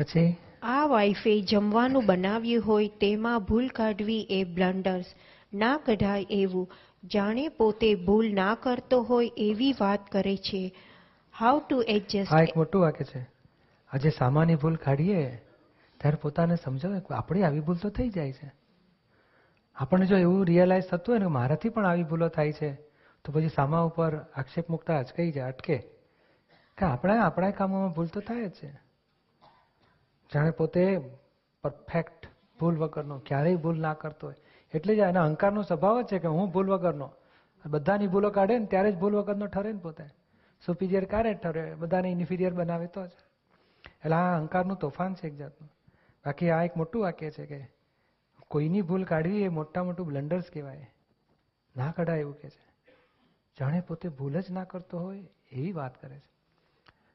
પછી? આ વાઈફે જમવાનું બનાવ્યું હોય તેમાં ભૂલ કાઢવી એ બ્લન્ડર્સ ના કઢાય એવું. જાણે પોતે ભૂલ ના કરતો હોય એવી વાત કરે છે. હાઉ ટુ આ એક મોટું વાક્ય છે. આજે સામાન્ય ભૂલ કાઢીએ ત્યારે પોતાને સમજાવે કે આપણી આવી ભૂલ તો થઈ જાય છે. આપણને જો એવું રિયલાઇઝ થતું હોય ને મારાથી પણ આવી ભૂલો થાય છે તો પછી સામા ઉપર આક્ષેપ મૂકતા અચકાઈ જાય અટકે. કે આપણા આપણા કામોમાં ભૂલ તો થાય જ છે. જાણે પોતે પરફેક્ટ ભૂલ વગરનો, ક્યારેય ભૂલ ના કરતો હોય. એટલે જ એના અહંકારનો સ્વભાવ જ છે કે હું ભૂલ વગરનો. બધાની ભૂલો કાઢે ને ત્યારે જ ભૂલ વગરનો ઠરે ને પોતે. સુપિરિયર ક્યારે ઠરે? બધાને ઇન્ફિરિયર બનાવે તો જ. એટલે આ અહંકારનું તોફાન છે એક જાતનું. બાકી આ એક મોટું વાક્ય છે કે કોઈની ભૂલ કાઢવી એ મોટા મોટું બ્લન્ડર્સ કહેવાય. ના કઢાય એવું કે છે. જાણે પોતે ભૂલ જ ના કરતો હોય એવી વાત કરે છે.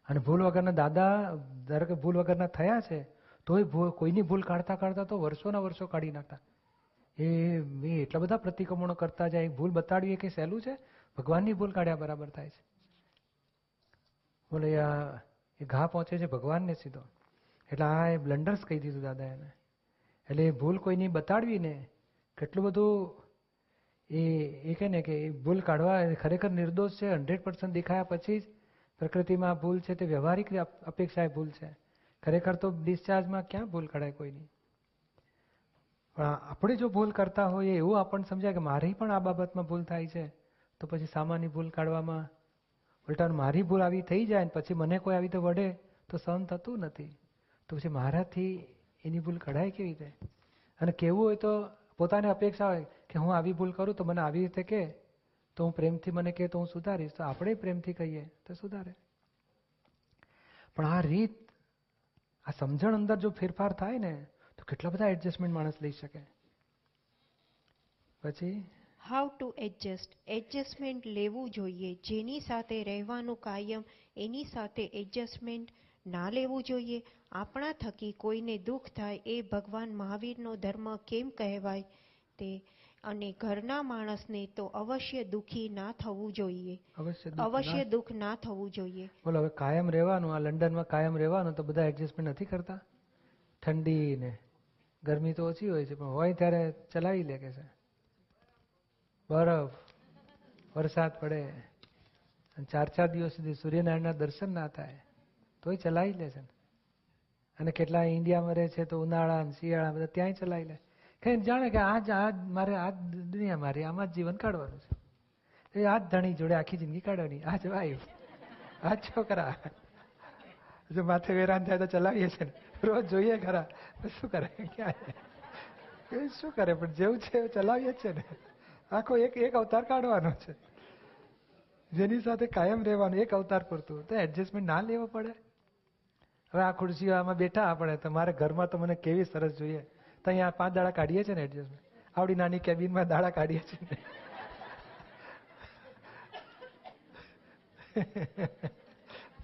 અને ભૂલ વગરના દાદા, ધારો કે ભૂલ વગરના થયા છે, તોય કોઈની ભૂલ કાઢતા કાઢતા તો વર્ષોના વર્ષો કાઢી નાખતા. એ એ એટલા બધા પ્રતિક્રમણો કરતા જાય ભૂલ બતાડવી એ કે સહેલું છે? ભગવાનની ભૂલ કાઢ્યા બરાબર થાય છે. બોલે, આ, એ ઘા પહોંચે છે ભગવાનને સીધો. એટલે આ એ બ્લન્ડર્સ કહી દીધું દાદા એને. એટલે એ ભૂલ કોઈની બતાડવી ને કેટલું બધું એ એ કહે ને કે એ ભૂલ કાઢવા ખરેખર નિર્દોષ છે, હંડ્રેડ પર્સન્ટ દેખાયા પછી જ પ્રકૃતિમાં ભૂલ છે તે વ્યવહારિક અપેક્ષાએ ભૂલ છે. ખરેખર તો ડિસ્ચાર્જમાં ક્યાં ભૂલ કઢાય કોઈની? પણ આપણે જો ભૂલ કરતા હોઈએ એવું આપણને સમજાય કે મારી પણ આ બાબતમાં ભૂલ થાય છે, તો પછી સામાન્ય ભૂલ કાઢવામાં ઉલટાનું મારી ભૂલ આવી થઈ જાય ને પછી મને કોઈ આવી રીતે વડે તો સહન થતું નથી. તો પછી મારાથી એની ભૂલ કઢાય કેવી રીતે? અને કેવું હોય તો પોતાને અપેક્ષા હોય કે હું આવી ભૂલ કરું તો મને આવી રીતે કે તો હું પ્રેમથી મને કહે તો હું સુધારીશ. તો આપણે પ્રેમથી કહીએ તો સુધારે. પણ આ રીત, આ સમજણ અંદર જો ફેરફાર થાય ને, તો કેટલા બધા એડજસ્ટમેન્ટ માણસ લઈ શકે. પછી? હાઉ ટુ એડજસ્ટ એડજસ્ટમેન્ટ લેવું જોઈએ. જેની સાથે રહેવાનું કાયમ, એની સાથે એડજસ્ટમેન્ટ ના લેવું જોઈએ. આપણા થકી કોઈને દુઃખ થાય એ ભગવાન મહાવીરનો ધર્મ કેમ કહેવાય તે અને ઘરના માણસને તો અવશ્ય દુઃખી ના થવું જોઈએ. અવશ્ય દુઃખ ના- થવું જોઈએ. બોલો હવે કાયમ રહેવાનું આ લંડનમાં કાયમ રહેવાનું તો બધા એડજસ્ટમેન્ટ નથી કરતા? ઠંડી ને ગરમી તો ઓછી હોય છે પણ હોય ત્યારે ચલાવી લે કે છે? બરફ વરસાદ પડે અને ચાર ચાર દિવસ સુધી સૂર્યનારાયણના દર્શન ના થાય તોય ચલાવી લે છે અને કેટલા ઇન્ડિયામાં રહે છે તો ઉનાળા શિયાળા બધા ત્યાંય ચલાવી લે. કે જાણે કે આજ આજ મારે આ દુનિયા મારી, આમાં જ જીવન કાઢવાનું છે. એ આ ધણી જોડે આખી જિંદગી કાઢવાની, આ જ વાઈફ આ છોકરા. જો માથે વેરાન થાય તો ચલાવીએ છે ને. રોજ જોઈએ ખરા તો શું કરે? ક્યાં શું કરે? પણ જેવું છે એવું ચલાવીએ છે ને. આખો એક એક અવતાર કાઢવાનો છે. જેની સાથે કાયમ રહેવાનું, એક અવતાર પૂરતું. તો એડજસ્ટમેન્ટ ના લેવો પડે? હવે આ ખુરશીઓ આમાં બેઠા આપણે તમારે ઘરમાં તો મને કેવી સરસ જોઈએ? તો અહીંયા પાંચ દાડા કાઢીએ છીએ ને એડજસ્ટમેન્ટ આવડી નાની કેબિનમાં દાડા કાઢીએ છીએ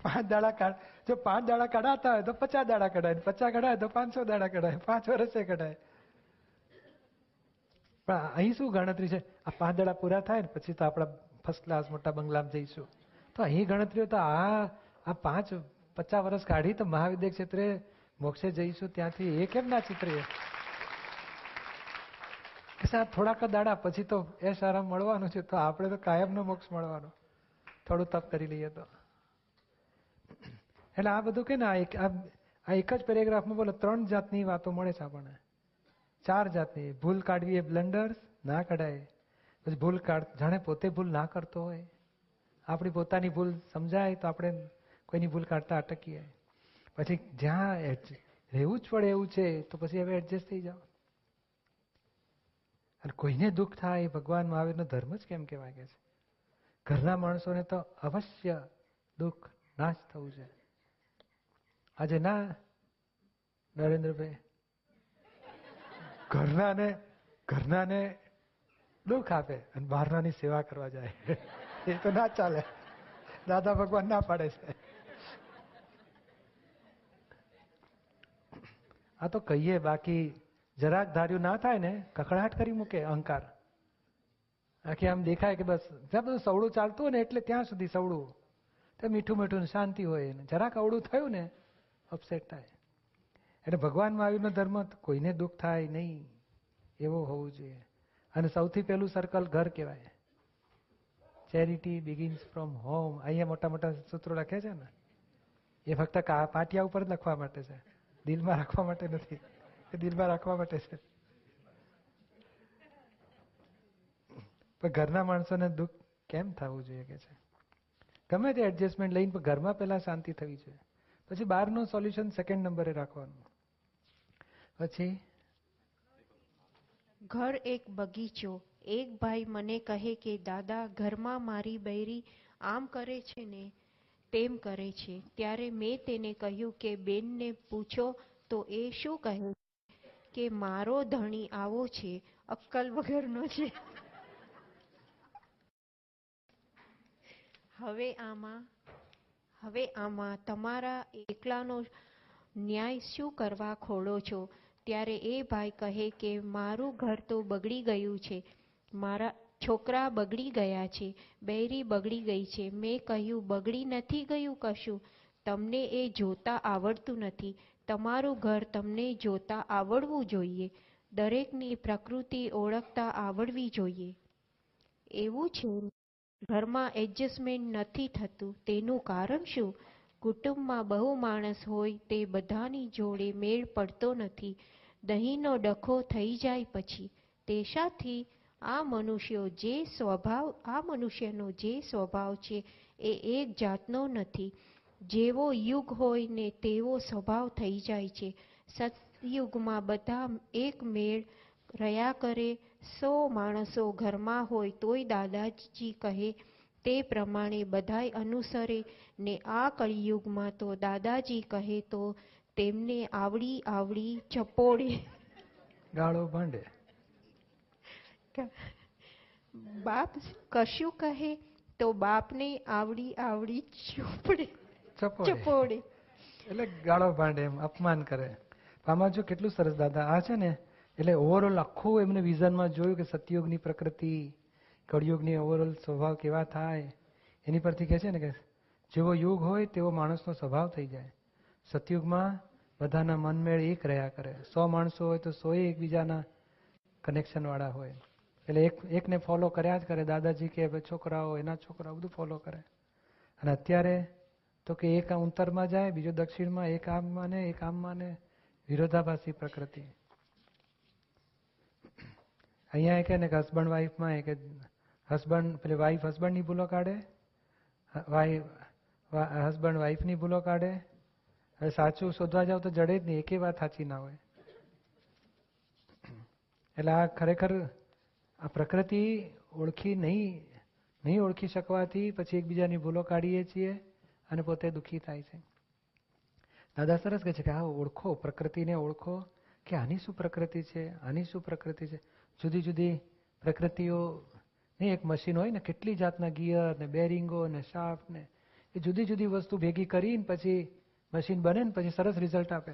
પાંચ દાડા કાઢ, જો પાંચ દાડા કઢાતા હોય તો પચાસ દાડા કઢાય પચાસ કઢાય તો પાંચસો દાડા કઢાય, પાંચ વર્ષે કઢાય. પણ અહીં શું ગણતરી છે? આ પાંચ દાડા પૂરા થાય ને પછી તો આપણા ફર્સ્ટ ક્લાસ મોટા બંગલામાં જઈશું. તો અહીં ગણતરીઓ તો આ આ પાંચ પચાસ વર્ષ કાઢી તો મહાવિદ્ય ક્ષેત્રે મોક્ષે જઈશું. ત્યાંથી એ કેમ ના ચિતરીએ? કે સાહેબ, થોડાક દાડા પછી તો એ આરામ મળવાનું છે, તો આપણે તો કાયમનો મોક્ષ મળવાનો. થોડું તપ કરી લઈએ તો. એટલે આ બધું કે ને, આ એક આ એક જ પેરેગ્રાફમાં બોલો, ત્રણ જાતની વાતો મળે છે આપણને. ચાર જાતની. ભૂલ કાઢવી એ બ્લન્ડર્સ ના કઢાય. પછી ભૂલ કાઢ જાણે પોતે ભૂલ ના કરતો હોય. આપણી પોતાની ભૂલ સમજાય તો આપણે કોઈની ભૂલ કાઢતા અટકીએ. પછી જ્યાં રહેવું જ પડે એવું છે, તો પછી હવે એડજસ્ટ થઈ જાઓ. અને કોઈને દુઃખ થાય એ ભગવાન મહાવીરનો ધર્મ જ કેમ કહેવાય કે છે? ઘરના માણસોને તો અવશ્ય દુઃખ નાશ થવું છે. આજે ના, નરેન્દ્રભાઈ. ઘરનાને ઘરનાને દુઃખ આપે અને બહારનાની સેવા કરવા જાય. એ તો ના ચાલે. દાદા ભગવાન ના પાડે છે. આ તો કહીએ, બાકી જરાક ધાર્યું ના થાય ને, કકડાટ કરી મૂકે અહંકાર. આખી આમ દેખાય કે બસ જ્યાં બધું સવડું ચાલતું હોય ને એટલે ત્યાં સુધી સવડું. તો મીઠું મીઠું શાંતિ હોય ને જરાક અવળું થયું ને અપસેટ થાય. એટલે ભગવાન મહાવીરનો ધર્મ કોઈને દુઃખ થાય નહીં. એવો હોવું જોઈએ. અને સૌથી પહેલું સર્કલ ઘર કહેવાય. ચેરિટી બિગિન્સ ફ્રોમ હોમ અહીંયા મોટા મોટા સૂત્રો લખે છે ને. એ ફક્ત પાટિયા ઉપર જ લખવા માટે છે. દિલમાં રાખવા માટે નથી. એ દિલમાં રાખવા માટે છે. પણ ઘરના માણસોને દુઃખ કેમ થવું જોઈએ કે છે? ગમે તે એડજસ્ટમેન્ટ લઈને પણ ઘરમાં પહેલા શાંતિ થવી જોઈએ. પછી બહારનું સોલ્યુશન સેકન્ડ નંબરે રાખવાનું. પછી? ઘર એક બગીચો. એક ભાઈ મને કહે કે, દાદા, ઘરમાં મારી બૈરી આમ કરે છે ને તેમ કરે છે. ત્યારે મેં તેને કહ્યું કે, બેનને પૂછો તો એ શું કહે કે મારો ધણી આવો છે, અક્કલ વગરનો છે. હવે આમાં હવે આમાં તમારા એકલાનો ન્યાય શું કરવા ખોડો છો? ત્યારે એ ભાઈ કહે કે, મારું ઘર તો બગડી ગયું છે. મારા છોકરા બગડી ગયા છે. બૈરી બગડી ગઈ છે. મેં કહ્યું, બગડી નથી ગયું કશું? તમને એ જોતા આવડતું નથી. તમારું ઘર તમને જોતા આવડવું જોઈએ. દરેકની પ્રકૃતિ ઓળખતા આવડવી જોઈએ. એવું છે. ઘરમાં એડજસ્ટમેન્ટ નથી થતું. તેનું કારણ શું? કુટુંબમાં બહુ માણસ હોય તે બધાની જોડે મેળ પડતો નથી. દહીંનો ડખો થઈ જાય પછી. તે શાથી આ મનુષ્યો જે સ્વભાવ, આ મનુષ્યનો જે સ્વભાવ છે એ એક જાતનો નથી. જેવો યુગ હોય ને તેવો સ્વભાવ થઈ જાય છે. સતયુગમાં બધા એક મેળ રહ્યા કરે. સો માણસો ઘરમાં હોય તોય દાદાજી કહે તે પ્રમાણે બધાય અનુસરે ને આ કળિયુગમાં તો દાદાજી કહે તો તેમને આવડી આવડી ચપોડે ગાળો ભાંડે. બાપ કશું કહે તો બાપને આવડી આવડી ચોપડે ચપોડે એટલે ગાળો ભાંડે એમ અપમાન કરે. આમાં જો કેટલું સરસ દાદા આ છે ને એટલે ઓવરઓલ આખું એમને વિઝનમાં જોયું કે સતયુગની પ્રકૃતિ કળયુગની ઓવરઓલ સ્વભાવ કેવા થાય એની પરથી કહે છે ને કે જેવો યુગ હોય તેવો માણસનો સ્વભાવ થઈ જાય. સતયુગમાં બધાના મનમેળ એક રહ્યા કરે. સો માણસો હોય તો સોએ એકબીજાના કનેક્શનવાળા હોય. એટલે એક એકને ફોલો કર્યા જ કરે. દાદાજી કે છોકરાઓ એના છોકરાઓ બધું ફોલો કરે. અને અત્યારે તો કે એક ઉત્તરમાં જાય, બીજો દક્ષિણમાં એક આમ માને એક આમમાં ને. વિરોધાભાસી પ્રકૃતિ. અહીંયા એ કે ને કે હસબન્ડ વાઈફમાં એ કે હસબન્ડ પેલી વાઈફ હસબન્ડની ભૂલો કાઢે વાઈફ હસબન્ડ વાઈફની ભૂલો કાઢે. હવે સાચું શોધવા જાવ તો જડે જ નહીં, એકે વાત સાચી ના હોય. એટલે આ ખરેખર આ પ્રકૃતિ ઓળખી નહીં નહીં ઓળખી શકવાથી પછી એકબીજાની ભૂલો કાઢીએ છીએ. અને પોતે દુઃખી થાય છે. દાદા સરસ કહે છે કે આ ઓળખો, પ્રકૃતિને ઓળખો કે આની શું પ્રકૃતિ છે, આની શું પ્રકૃતિ છે. જુદી જુદી પ્રકૃતિઓ નહીં એક મશીન હોય ને, કેટલી જાતના ગિયર ને બેરિંગો ને શાફ્ટ ને, એ જુદી જુદી વસ્તુ ભેગી કરીને પછી મશીન બને ને પછી સરસ રિઝલ્ટ આપે.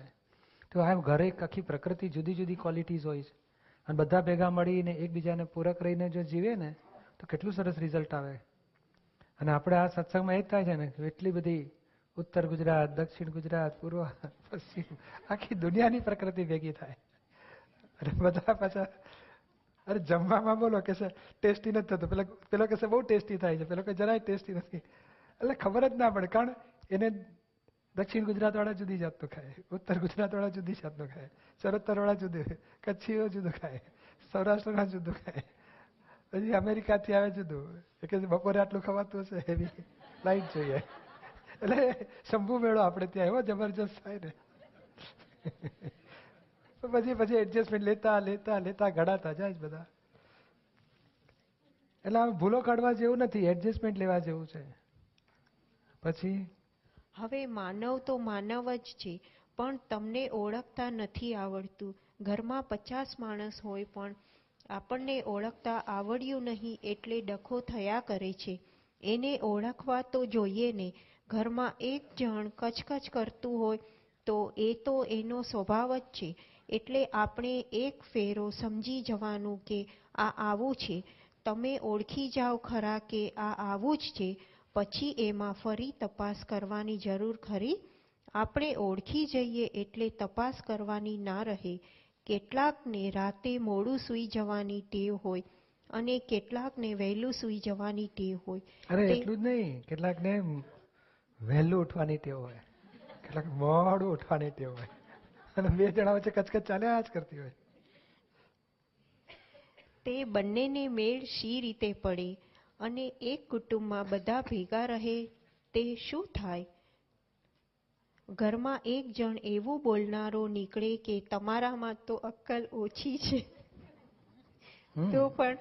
તો આ ઘરે આખી પ્રકૃતિ જુદી જુદી ક્વોલિટીઝ હોય છે. અને બધા ભેગા મળીને એકબીજાને પૂરક રહીને જો જીવે ને, તો કેટલું સરસ રિઝલ્ટ આવે. અને આપણે આ સત્સંગમાં એ જ થાય છે ને એટલી બધી ઉત્તર ગુજરાત, દક્ષિણ ગુજરાત, પૂર્વ, પશ્ચિમ, આખી દુનિયાની પ્રકૃતિ ભેગી થાય. અને બધા પાછા, અરે જમવામાં બોલો કે ટેસ્ટી નથી થતું. પેલા, પેલો કે બહુ ટેસ્ટી થાય છે. પેલો કે જરાય ટેસ્ટી નથી. એટલે ખબર જ ના પડે, કારણ એને દક્ષિણ ગુજરાત વાળા જુદી જાતનું ખાય, ઉત્તર ગુજરાત વાળા જુદી જાતનું ખાય ચરોતર વાળા જુદું, કચ્છીઓ જુદું ખાય સૌરાષ્ટ્રના જુદું ખાય. પછી અમેરિકાથી આવે જુદું કે બપોરે આટલું ખવાતું હશે? હેવી લાઈટ જોઈએ. એટલે શંભુ મેળો આપણે ત્યાં એવો જબરજસ્ત થાય ને. પછી પછી એડજસ્ટમેન્ટ લેતા લેતા લેતા ઘડાતા જાય બધા. એટલે આમ ભૂલો કાઢવા જેવું નથી એડજસ્ટમેન્ટ લેવા જેવું છે. પછી? હવે માનવ તો માનવ જ છે, પણ તમને ઓળખતા નથી આવડતું. ઘરમાં પચાસ માણસ હોય પણ આપણને ઓળખતા આવડ્યું નહીં એટલે ડખો થયા કરે છે. એને ઓળખવા તો જોઈએ ને. ઘરમાં એક જણ કચકચ કરતું હોય તો એ તો એનો સ્વભાવ જ છે. એટલે આપણે એક ફેરો સમજી જવાનું કે આ આવું છે. તમે ઓળખી જાઓ ખરા કે આ આવું જ છે. પછી એમાં ફરી તપાસ કરવાની જરૂર ખરી? આપણે ઓળખી જઈએ એટલે તપાસ કરવાની ના રહે. કેટલાકને રાતે મોડું સૂઈ જવાની ટેવ હોય અને કેટલાકને વહેલું સૂઈ જવાની ટેવ હોય. અરે એટલું જ નહીં. કેટલાકને વહેલું ઉઠવાની ટેવ હોય. કેટલાક મોડું ઉઠવાની ટેવ હોય. અને બે જણા વચ્ચે કચકચ ચાલ્યા જ કરતી હોય. તે બંનેને મેળ શી રીતે પડે અને એક કુટુંબમાં બધા ભેગા રહે તે શું થાય? ઘરમાં એક જણ એવું બોલનારો નીકળે કે તમારામાં તો અક્કલ ઓછી છે. તો પણ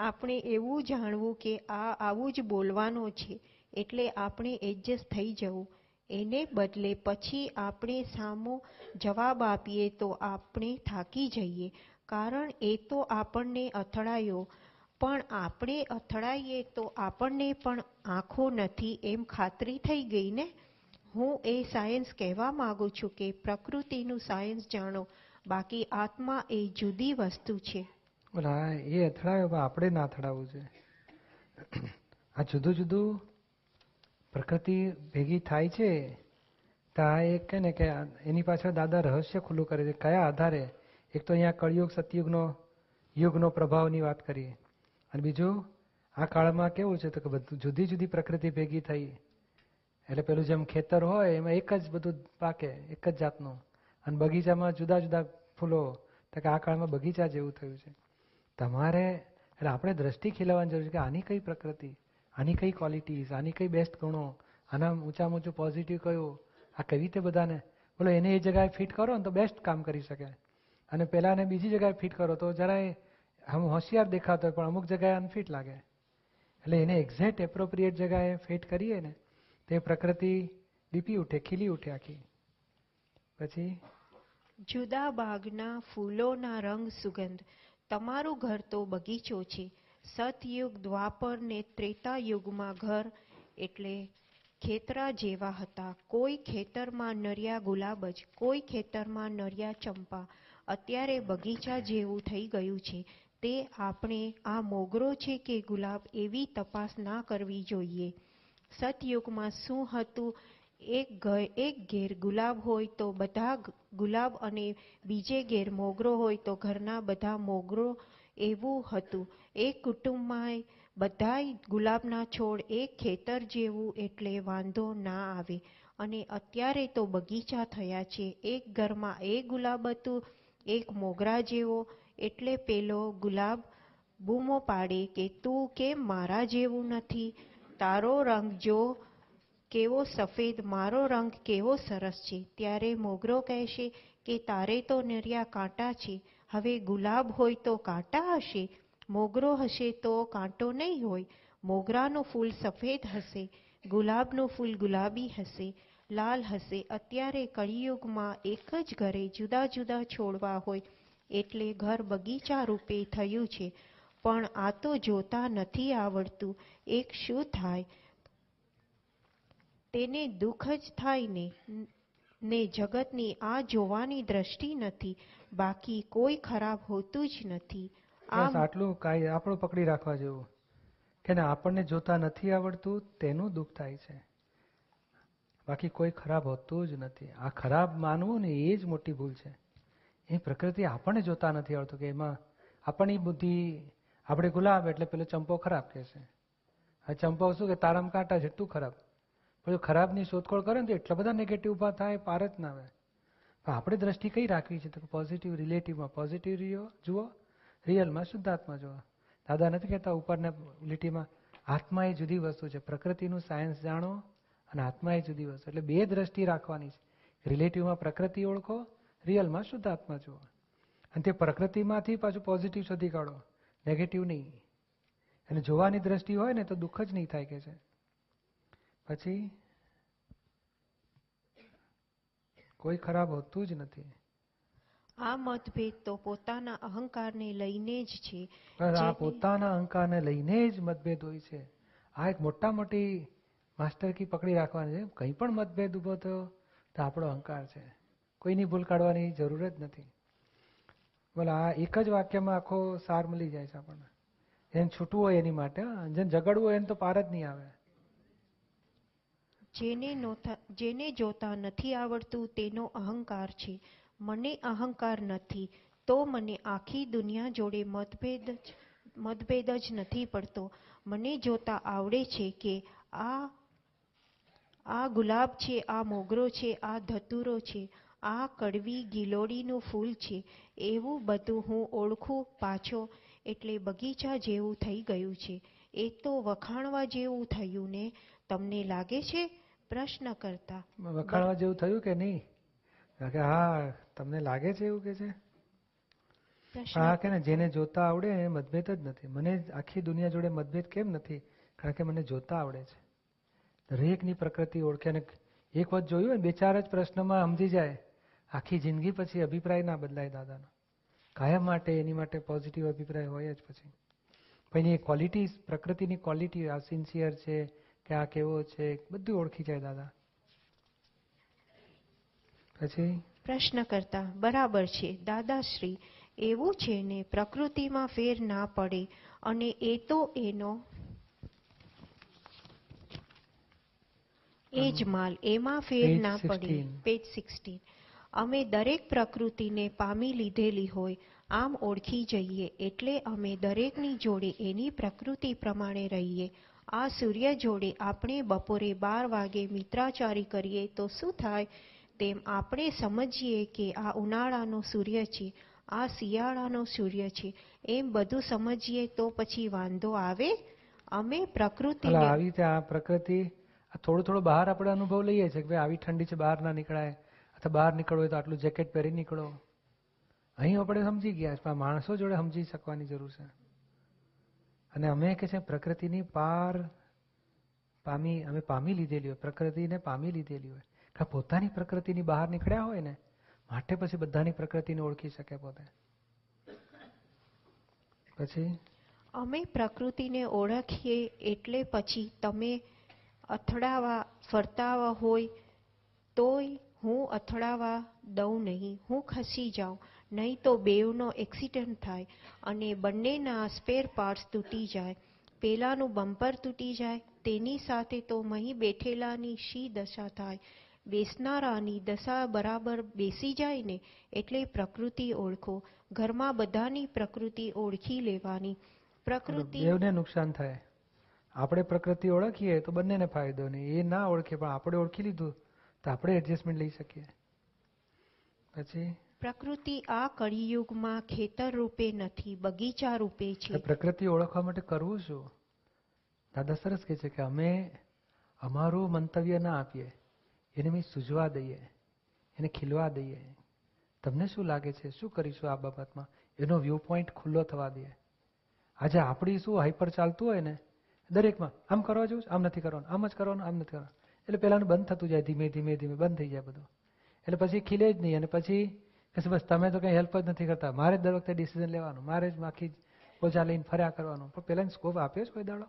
આપણે એવું જાણવું કે આ આવું જ બોલવાનો છે એટલે આપણે એડજસ્ટ થઈ જવું. એને બદલે પછી આપણે સામો જવાબ આપીએ તો આપણે થાકી જઈએ. કારણ એ તો આપણને અથડાયો પણ આપણે અથડાઈએ તો આપણને પણ આંખો નથી એમ ખાતરી થઈ ગઈ ને? હું એ સાયન્સ કહેવા માંગુ છું કે પ્રકૃતિનું સાયન્સ જાણો બાકી આત્મા એ જુદી વસ્તુ છે. હા, એ અથડાયો આપણે ના અથડાવવું છે. આ જુદું જુદું પ્રકૃતિ ભેગી થાય છે. તો આ એક કે ને કે એની પાછળ દાદા રહસ્ય ખુલ્લું કરે છે. કયા આધારે? એક તો અહીંયા કળિયુગ સતયુગનો યુગનો પ્રભાવની વાત કરીએ. અને બીજું, આ કાળમાં કેવું છે તો કે બધું જુદી જુદી પ્રકૃતિ ભેગી થઈ. એટલે પેલું જેમ ખેતર હોય, એમાં એક જ બધું પાકે, એક જ જાતનું. અને બગીચામાં જુદા જુદા ફૂલો. તો કે આ કાળમાં બગીચા જેવું થયું છે. તમારે, એટલે આપણે દ્રષ્ટિ ખીલવવાની જરૂર છે કે આની કઈ પ્રકૃતિ, આની કઈ ક્વોલિટીઝ આની કઈ બેસ્ટ ગુણો, આના ઊંચામાં ઊંચું પોઝિટિવ કયું, આ કેવી રીતે બધાને, બોલો એને એ જગ્યાએ ફિટ કરો ને તો બેસ્ટ કામ કરી શકે. અને પેલાને બીજી જગ્યાએ ફિટ કરો તો જરાય આમ હોશિયાર દેખાતો હોય, પણ અમુક જગ્યાએ અનફિટ લાગે. એટલે એને એક્ઝેક્ટ એપ્રોપ્રિએટ જગ્યાએ ફિટ કરીએ ને, તે પ્રકૃતિ દીપી ઉઠે, ખીલી ઉઠે આખી. પછી? જુદા બાગના ફૂલોના રંગ સુગંધ. તમારું ઘર તો બગીચો છે. સતયુગ, દ્વાપર ને ત્રેતા યુગમાં ઘર એટલે ખેતરા જેવા હતા. કોઈ ખેતરમાં નરિયા ગુલાબ જ, કોઈ ખેતરમાં નરિયા ચંપા. અત્યારે બગીચા જેવું થઈ ગયું છે. તે આપણે આ મોગરો છે કે ગુલાબ એવી તપાસ ના કરવી જોઈએ. સતયુગમાં શું હતું? એક એક ઘેર ગુલાબ હોય તો બધા ગુલાબ અને બીજે ઘેર મોગરો હોય તો ઘરના બધા મોગરો એવું હતું. એક કુટુંબમાં બધાય ગુલાબના છોડ એક ખેતર જેવું એટલે વાંધો ના આવે. અને અત્યારે તો બગીચા થયા છે. એક ઘરમાં એક ગુલાબ હતું, એક મોગરા જેવો એટલે પેલો ગુલાબ, બૂમો પાડે કે તું કેમ મારા જેવું નથી? તારો રંગ જો કેવો સફેદ, મારો રંગ કેવો સરસ છે? ત્યારે મોગરો કહેશે કે તારે તો નરિયા કાંટા છે. હવે ગુલાબ હોય તો કાંટા હશે. મોગરો હશે તો કાંટો નહીં હોય. મોગરાનું ફૂલ સફેદ હશે. ગુલાબનું ફૂલ ગુલાબી હશે. લાલ હશે. અત્યારે કળિયુગમાં એક જ ઘરે જુદા જુદા છોડવા હોય. એટલે ઘર બગીચા રૂપે થયું છે. પણ આ તો જોતા નથી આવડતું. એક શું થાય? તેને દુઃખ જ થાય ને. ને જગતની આ જોવાની દ્રષ્ટિ નથી. બાકી કોઈ ખરાબ હોતું જ નથી. બસ આટલું કાંઈ આપણું પકડી રાખવા જેવું. કે ને આપણને જોતા નથી આવડતું તેનું દુઃખ થાય છે. બાકી કોઈ ખરાબ હોતું જ નથી. આ ખરાબ માનવું ને એ જ મોટી ભૂલ છે. એ પ્રકૃતિ આપણને જોતા નથી આવડતું કે એમાં આપણી બુદ્ધિ, આપણે ગુલાબ એટલે પેલો ચંપો ખરાબ કે છે. આ ચંપો શું કે તારામ કાંટા જેટલું ખરાબ. પણ ખરાબની શોધખોળ કરે ને તો એટલા બધા નેગેટિવ ઊભા થાય, પાર જ ના આવે. પણ આપણે દ્રષ્ટિ કઈ રાખવી છે? તો પોઝિટિવ રિલેટિવમાં પોઝિટિવ જુઓ. રિયલમાં શુદ્ધાત્મા જુઓ. દાદા નથી કહેતા ઉપરના લીટીમાં, આત્મા એ જુદી વસ્તુ છે. પ્રકૃતિનું સાયન્સ જાણો અને આત્મા એ જુદી વસ્તુ. એટલે બે દ્રષ્ટિ રાખવાની છે. રિલેટિવમાં પ્રકૃતિ ઓળખો રિયલમાં શુદ્ધાત્મા જુઓ. અને તે પ્રકૃતિમાંથી પાછું પોઝિટિવ શોધી કાઢો. નેગેટિવ નહીં. અને જોવાની દ્રષ્ટિ હોય ને તો દુઃખ જ નહીં થાય કે છે. પછી કોઈ ખરાબ હોતું જ નથી. આ મતભેદ તો પોતાના અહંકારને લઈને જ છે. આ પોતાના અહંકારને લઈને જ મતભેદ હોય છે. આ એક મોટા મોટી માસ્ટર કી પકડી રાખવાની છે. કંઈ પણ મતભેદ ઊભો થયો તો આપણો અહંકાર છે. કોઈની ભૂલ કાઢવાની જરૂર જ નથી. બોલો, આ એક જ વાક્યમાં આખો સાર મળી જાય છે આપણને. એને છૂટવું હોય એની માટે. જેને ઝઘડવું હોય એને તો પાર જ નહીં આવે. જેને જેને જોતા નથી આવડતું તેનો અહંકાર છે. મને અહંકાર નથી, તો મને આખી દુનિયા જોડે મતભેદ જ- મતભેદ જ નથી પડતો. મને જોતા આવડે છે કે આ આ ગુલાબ છે, આ મોગરો છે, આ ધતુરો છે. આ કડવી ગિલોડીનું ફૂલ છે એવું બધું હું ઓળખું પાછો એટલે બગીચા જેવું થઈ ગયું છે. એ તો વખાણવા જેવું થયું ને? તમને લાગે છે? પ્રશ્ન કરતા. વખાણવા જેવું થયું કે નહીં? હા તમને લાગે છે એવું કે છે? હા આ કે ને જેને જોતા આવડે એને મતભેદ જ નથી. મને આખી દુનિયા જોડે મતભેદ કેમ નથી? કારણ કે મને જોતા આવડે છે. દરેકની પ્રકૃતિ ઓળખે અને એક વખત જોયું હોય ને બે ચાર જ પ્રશ્નમાં સમજી જાય. આખી જિંદગી પછી અભિપ્રાય ના બદલાય દાદાનો. કાયમ માટે એની માટે પોઝિટિવ અભિપ્રાય હોય જ પછી. પણ એ ક્વોલિટી પ્રકૃતિની ક્વોલિટી આ સિન્સિયર છે કે આ કેવો છે બધું ઓળખી જાય દાદા. પછી? પ્રશ્ન કરતા બરાબર છે દાદાશ્રી એવું છે ને પ્રકૃતિમાં ફેર ના પડે અને એ તો એનો એ જ માલ એમાં ફેર ના પડે 16. પેજ સિક્સટીન અમે દરેક પ્રકૃતિને પામી લીધેલી હોય, આમ ઓળખી જઈએ એટલે અમે દરેકની જોડે એની પ્રકૃતિ પ્રમાણે રહીએ. આ સૂર્ય જોડે આપણે બપોરે બાર વાગે મિત્રાચારી કરીએ તો શું થાય? તેમ આપણે સમજીએ કે આ ઉનાળાનો સૂર્ય છે, આ શિયાળાનો સૂર્ય છે. એમ બધું સમજીએ તો પછી વાંધો આવે? અમે પ્રકૃતિ આવી રીતે આ પ્રકૃતિ થોડું થોડું બહાર આપણે અનુભવ લઈએ છીએ કે આવી ઠંડી છે, બહાર ના નીકળાય. અથવા બહાર નીકળવું હોય તો આટલું જેકેટ પહેરી નીકળો. અહીં આપણે સમજી ગયા છે, પણ માણસો જોડે સમજી શકવાની જરૂર છે. અને અમે કે છે, પ્રકૃતિની પાર પામી, અમે પામી લીધેલી હોય, પ્રકૃતિને પામી લીધેલી હોય. કે પોતાની પ્રકૃતિની બહાર નીકળ્યા હોય ને, માટે પછી બધાની પ્રકૃતિને ઓળખી શકે પોતે. પછી? અમે પ્રકૃતિને ઓળખીએ એટલે પછી તમે અથડાવા ફરતાવા હોય, તોય હું અથડાવા દઉં નહીં, હું ખસી જાઉં, નહીં તો બેવનો એક્સિડન્ટ થાય અને બંનેના સ્પેર પાર્ટ્સ તૂટી જાય, પેલાનું બમ્પર તૂટી જાય, તેની સાથે તો મહી બેઠેલાની શી દશા થાય, બેસનારાની દશા બરાબર બેસી જાય ને એટલે પ્રકૃતિ ઓળખો, ઘરમાં બધાની પ્રકૃતિ ઓળખી લેવાની. પ્રકૃતિ બેવને નુકસાન થાય. આપણે પ્રકૃતિ ઓળખીએ તો બંનેને ફાયદો નહીં. એ ના ઓળખે પણ આપણે ઓળખી લીધું. તો આપણે એડજસ્ટમેન્ટ લઈ શકીએ. પછી? પ્રકૃતિ આ કળિયુગમાં ખેતર રૂપે નથી બગીચા રૂપે છે. પ્રકૃતિ ઓળખવા માટે કરવું શું? દાદા સરસ કહે છે કે અમે અમારું મંતવ્ય ના આપીએ એને મેં સૂઝવા દઈએ એને ખીલવા દઈએ. તમને શું લાગે છે? શું કરીશું આ બાબતમાં? એનો વ્યૂ પોઈન્ટ ખુલ્લો થવા દઈએ. આજે આપણી શું હાઈપર ચાલતું હોય ને? દરેકમાં આમ કરવા જેવું આમ નથી કરવાનું આમ જ કરવાનું આમ નથી કરવાનું. એટલે પેલાનું બંધ થતું જાય ધીમે ધીમે ધીમે, બંધ થઈ જાય બધું. એટલે પછી ખીલે જ નહીં અને પછી બસ તમે તો કંઈ હેલ્પ જ નથી કરતા. મારે જ દર વખતે ડિસિઝન લેવાનું. મારે જ આખી બોજા લઈને ફર્યા કરવાનું. પણ પેલાને સ્કોપ આપ્યો છે કોઈ દાડો?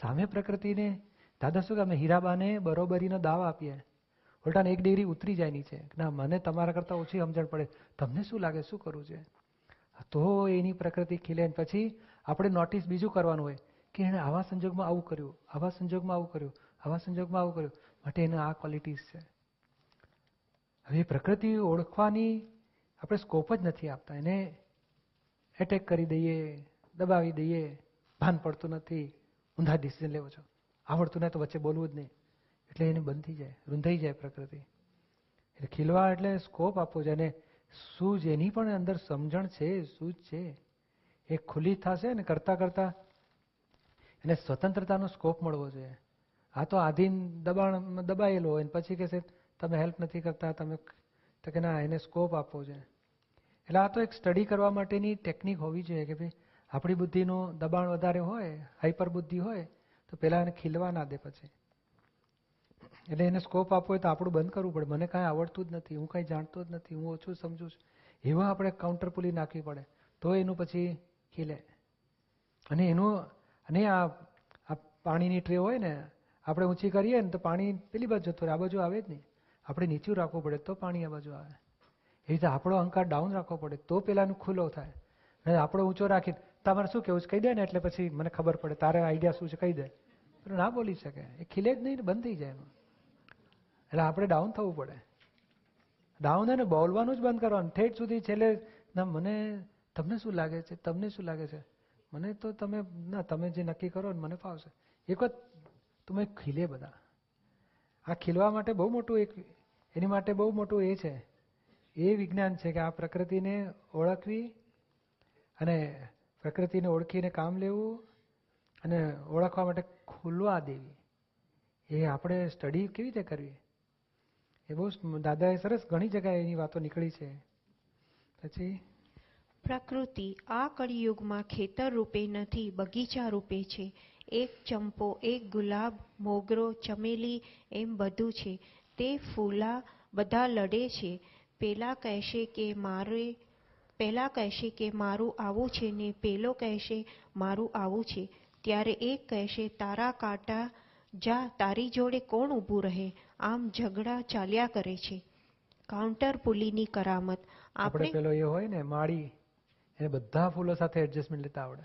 સામે પ્રકૃતિને, દાદા શું કે અમે હીરાબાને બરોબરીનો દાવ આપીએ. ઉલટાને એક ડિગ્રી ઉતરી જાય નીચે. ના, મને તમારા કરતાં ઓછી સમજણ પડે. તમને શું લાગે, શું કરવું છે? તો એની પ્રકૃતિ ખીલે પછી આપણે નોટિસ બીજું કરવાનું હોય કે એણે આવા સંજોગમાં આવું કર્યું, આવા સંજોગમાં આવું કર્યું. આવા સંજોગમાં આવું કર્યું. માટે એને આ ક્વોલિટીઝ છે. હવે પ્રકૃતિ ઓળખવાની આપણે સ્કોપ જ નથી આપતા. એને એટેક કરી દઈએ, દબાવી દઈએ, ભાન પડતું નથી. ઊંધા ડિસિઝન લેવો છો. આવડતું નહીં તો વચ્ચે બોલવું જ નહીં. એટલે એને બંધ થઈ જાય, રૂંધાઈ જાય પ્રકૃતિ. એટલે ખીલવા એટલે સ્કોપ આપવો છે. અને શું જેની પણ અંદર સમજણ છે જ છે, એ ખુલ્લી થશે ને કરતા કરતા એને સ્વતંત્રતાનો સ્કોપ મળવો જોઈએ. આ તો આધીન દબાણ દબાયેલો હોય પછી કહેશે તમે હેલ્પ નથી કરતા, તમે તો કે, ના, એને સ્કોપ આપવો છે. એટલે આ તો એક સ્ટડી કરવા માટેની ટેકનિક હોવી જોઈએ કે ભાઈ, આપણી બુદ્ધિનું દબાણ વધારે હોય હાઈપર બુદ્ધિ હોય, તો પેલા એને ખીલવા ના દે પછી. એટલે એને સ્કોપ આપવો હોય તો આપણું બંધ કરવું પડે. મને કાંઈ આવડતું જ નથી, હું કાંઈ જાણતો જ નથી, હું ઓછું સમજુ છું. એવા આપણે કાઉન્ટર પુલી નાખવી પડે, તો એનું પછી ખીલે. અને એનું અને આ પાણીની ટ્રે હોય ને આપણે ઊંચી કરીએ ને તો પાણી પેલી બાજુ જતું રહે, આ બાજુ આવે જ નહીં. આપણે નીચું રાખવું પડે તો પાણી આ બાજુ આવે. એ રીતે આપણો અહંકાર ડાઉન રાખવો પડે તો પેલાનું ખુલ્લો થાય. અને આપણો ઊંચો રાખીને તમારે શું કેવું છે? કહી દે ને એટલે પછી મને ખબર પડે, તારે આઈડિયા શું છે? કહી દે. પેલો ના બોલી શકે. એ ખીલે જ નહીં ને બંધ થઈ જાય એનું એટલે આપણે ડાઉન થવું પડે. ડાઉન એને બોલવાનું જ બંધ કરવાનું. ઠેઠ સુધી છેલ્લે, ના, મને, તમને શું લાગે છે? તમને શું લાગે છે? મને તો તમે, ના, તમે જે નક્કી કરો ને મને ફાવશે. એક વખત તમે ખીલે બધા. આ ખીલવા માટે બહુ મોટું એક, એની માટે બહુ મોટું એ છે, એ વિજ્ઞાન છે કે આ પ્રકૃતિને ઓળખવી અને પ્રકૃતિને ઓળખીને કામ લેવું અને ઓળખવા માટે ખુલવા દેવી. એ આપણે સ્ટડી કેવી રીતે કરવી? એ બહુ દાદાએ સરસ ઘણી જગ્યાએ એની વાતો નીકળી છે. પછી? પ્રકૃતિ આ કળિયુગમાં ખેતર રૂપે નથી, બગીચા રૂપે છે. એક ચંપો એક ગુલાબ મોગરો ચમેલી એમ બધું છે. તે ફૂલા બધા લડે છે. પેલા કહેશે કે મારે પહેલા કહેશે કે મારું આવું છે ને પેલો કહેશે મારું આવું છે. ત્યારે એક કહેશે તારા કાંટા જા તારી જોડે કોણ ઊભું રહે? આમ ઝઘડા ચાલ્યા કરે છે. કાઉન્ટર પુલીની કરામત. આપણે પેલો એ હોય ને માળી એને બધા ફૂલો સાથે એડજસ્ટમેન્ટ લેતા આવડે.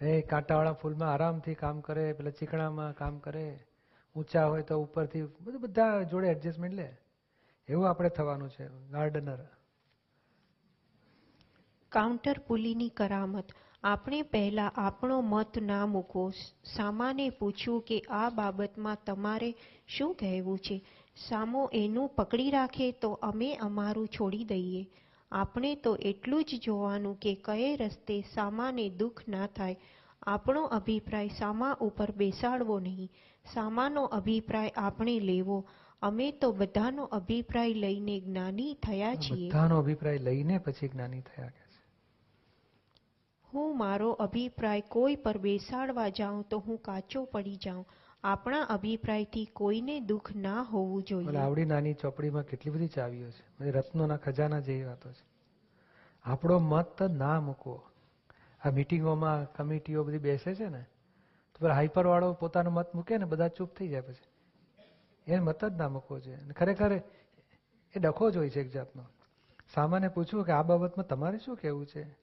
એ કાંટાવાળા ફૂલમાં આરામથી કામ કરે, પેલા ચીકણામાં કામ કરે, ઊંચા હોય તો ઉપરથી બધું બધા જોડે એડજસ્ટમેન્ટ લે. એવું આપણે થવાનું છે ગાર્ડનર કાઉન્ટર પુલીની કરામત. આપણે પહેલા આપણો મત ના મૂકવો સામાને પૂછ્યું કે આ બાબતમાં તમારે શું કહેવું છે? સામો એનું પકડી રાખે તો અમે અમારું છોડી દઈએ. આપણે તો એટલું જ જોવાનું કે કયે રસ્તે સામાને દુઃખ ના થાય. આપણો અભિપ્રાય સામા ઉપર બેસાડવો નહીં. સામાનો અભિપ્રાય આપણે લેવો. અમે તો બધાનો અભિપ્રાય લઈને જ્ઞાની થયા છીએ. બધાનો અભિપ્રાય લઈને પછી જ્ઞાની થયા કે હું મારો અભિપ્રાય કોઈ પર બેસાડવા જાઉં તો હું કાચો પડી જાઉં. આપણા અભિપ્રાયથી કોઈને દુઃખ ના હોવું જોઈએ. આવડી નાની ચોપડીમાં કેટલી બધી ચાવીઓ છે. રત્નોના ખજાના જેવી વાતો છે. આપણો મત ના મૂકવો. આ મિટિંગોમાં કમિટીઓ બધી બેસે છે ને, તો હાઈપર વાળો પોતાનો મત મૂકે ને બધા ચૂપ થઈ જાય પછી. એને મત જ ના મૂકવો જોઈએ. અને ખરેખર એ ડખો જ હોય છે એક જાતનો. સામાને પૂછવું કે આ બાબતમાં તમારે શું કહેવું છે?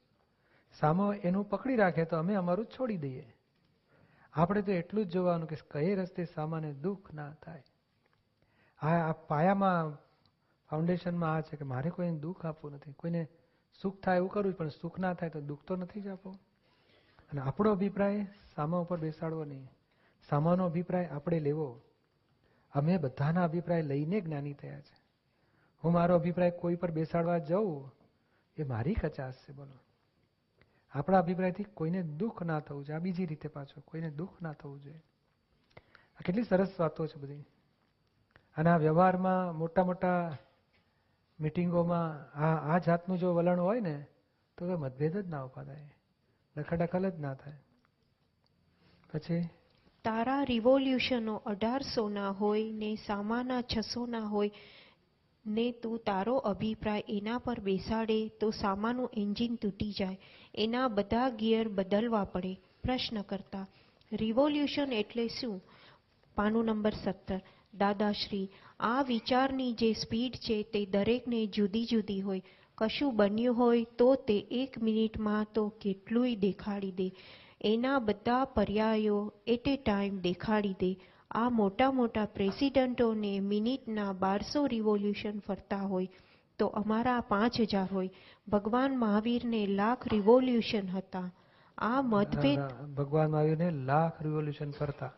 સામો એનું પકડી રાખે તો અમે અમારું છોડી દઈએ. આપણે તો એટલું જ જોવાનું કે કઈ રસ્તે સામાને દુઃખ ના થાય. આ પાયામાં, ફાઉન્ડેશનમાં આ છે કે મારે કોઈને દુઃખ આપવું નથી. કોઈને સુખ થાય એવું કરવું પણ સુખ ના થાય તો દુઃખ તો નથી જ આપવું. અને આપણો અભિપ્રાય સામા ઉપર બેસાડવો નહીં. સામાનો અભિપ્રાય આપણે લેવો. અમે બધાના અભિપ્રાય લઈને જ્ઞાની થયા છે. હું મારો અભિપ્રાય કોઈ પર બેસાડવા જાઉં, એ મારી કચાશ છે, બોલો. આપણા અભિપ્રાયથી કોઈને દુઃખ ના થવું જોઈએ. આ બીજી રીતે પાછો, કોઈને દુઃખ ના થવું જોઈએ. આ કેટલી સરસ વાતો છે બધી. અને આ વ્યવહારમાં મોટા મોટા મિટિંગોમાં આ આ જાતનું જો વલણ હોય ને, તો કોઈ મતભેદ જ ના ઊભા થાય. ડખડખલ જ ના થાય. પછી? તારા રિવોલ્યુશનો અઢારસોના હોય ને સામાના છસોના હોય ને તું તારો અભિપ્રાય એના પર બેસાડે તો સામાનું એન્જિન તૂટી જાય. એના બધા ગિયર બદલવા પડે. પ્રશ્ન કરતા, રિવોલ્યુશન એટલે શું? પાનું નંબર સત્તર. દાદાશ્રી, આ વિચારની જે સ્પીડ છે તે દરેકને જુદી જુદી હોય. કશું બન્યું હોય તો તે એક મિનિટમાં તો કેટલુંય દેખાડી દે. એના બધા પર્યાયો એટ એ ટાઈમ દેખાડી દે. આ મોટા મોટા પ્રેસિડન્ટોને મિનિટના બારસો રિવોલ્યુશન ફરતા હોય, તો અમારા પાંચ હજાર હોય. ભગવાન મહાવીરને લાખ રિવોલ્યુશન હતા. આ મતભેદ ભગવાન મહાવીરને લાખ રિવોલ્યુશન ફરતા.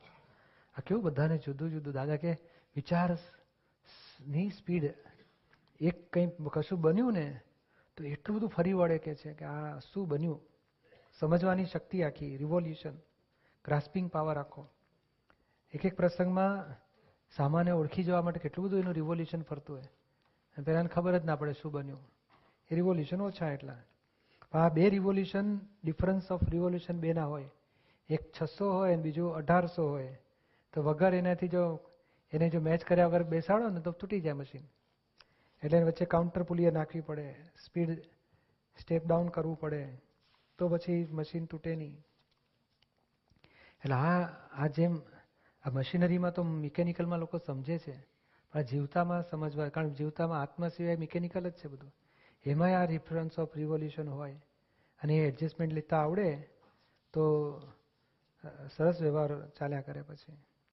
આ કેવું બધાને જુદું જુદું? દાદા કે વિચારની સ્પીડ એક કંઈ કશું બન્યું ને, તો એટલું બધું ફરી વળે કે છે કે આ શું બન્યું? સમજવાની શક્તિ આખી રિવોલ્યુશન ગ્રાસ્પિંગ પાવર આખો. એક એક પ્રસંગમાં સામાન્ય ઓળખી જવા માટે કેટલું બધું એનું રિવોલ્યુશન ફરતું હોય. અને પહેલાને ખબર જ ના પડે શું બન્યું. એ રિવોલ્યુશન ઓછા એટલા. આ બે રિવોલ્યુશન ડિફરન્સ ઓફ રિવોલ્યુશન બેના હોય. એક છસો હોય અને બીજું અઢારસો હોય. તો વગર એનાથી જો, એને જો મેચ કર્યા વગર બેસાડો ને તો તૂટી જાય મશીન એટલે એની વચ્ચે કાઉન્ટર પુલીએ નાખવી પડે. સ્પીડ સ્ટેપ ડાઉન કરવું પડે. તો પછી મશીન તૂટે નહીં. એટલે આ આ જેમ આ મશીનરીમાં તો મિકેનિકલમાં લોકો સમજે છે. પણ જીવતામાં સમજવા, કારણ જીવતામાં આત્મા સિવાય મિકેનિકલ જ છે બધું. એમાંય આ રિફરન્સ ઓફ રિવોલ્યુશન હોય. અને એ એડજસ્ટમેન્ટ લેતા આવડે, તો સરસ વ્યવહાર ચાલ્યા કરે પછી.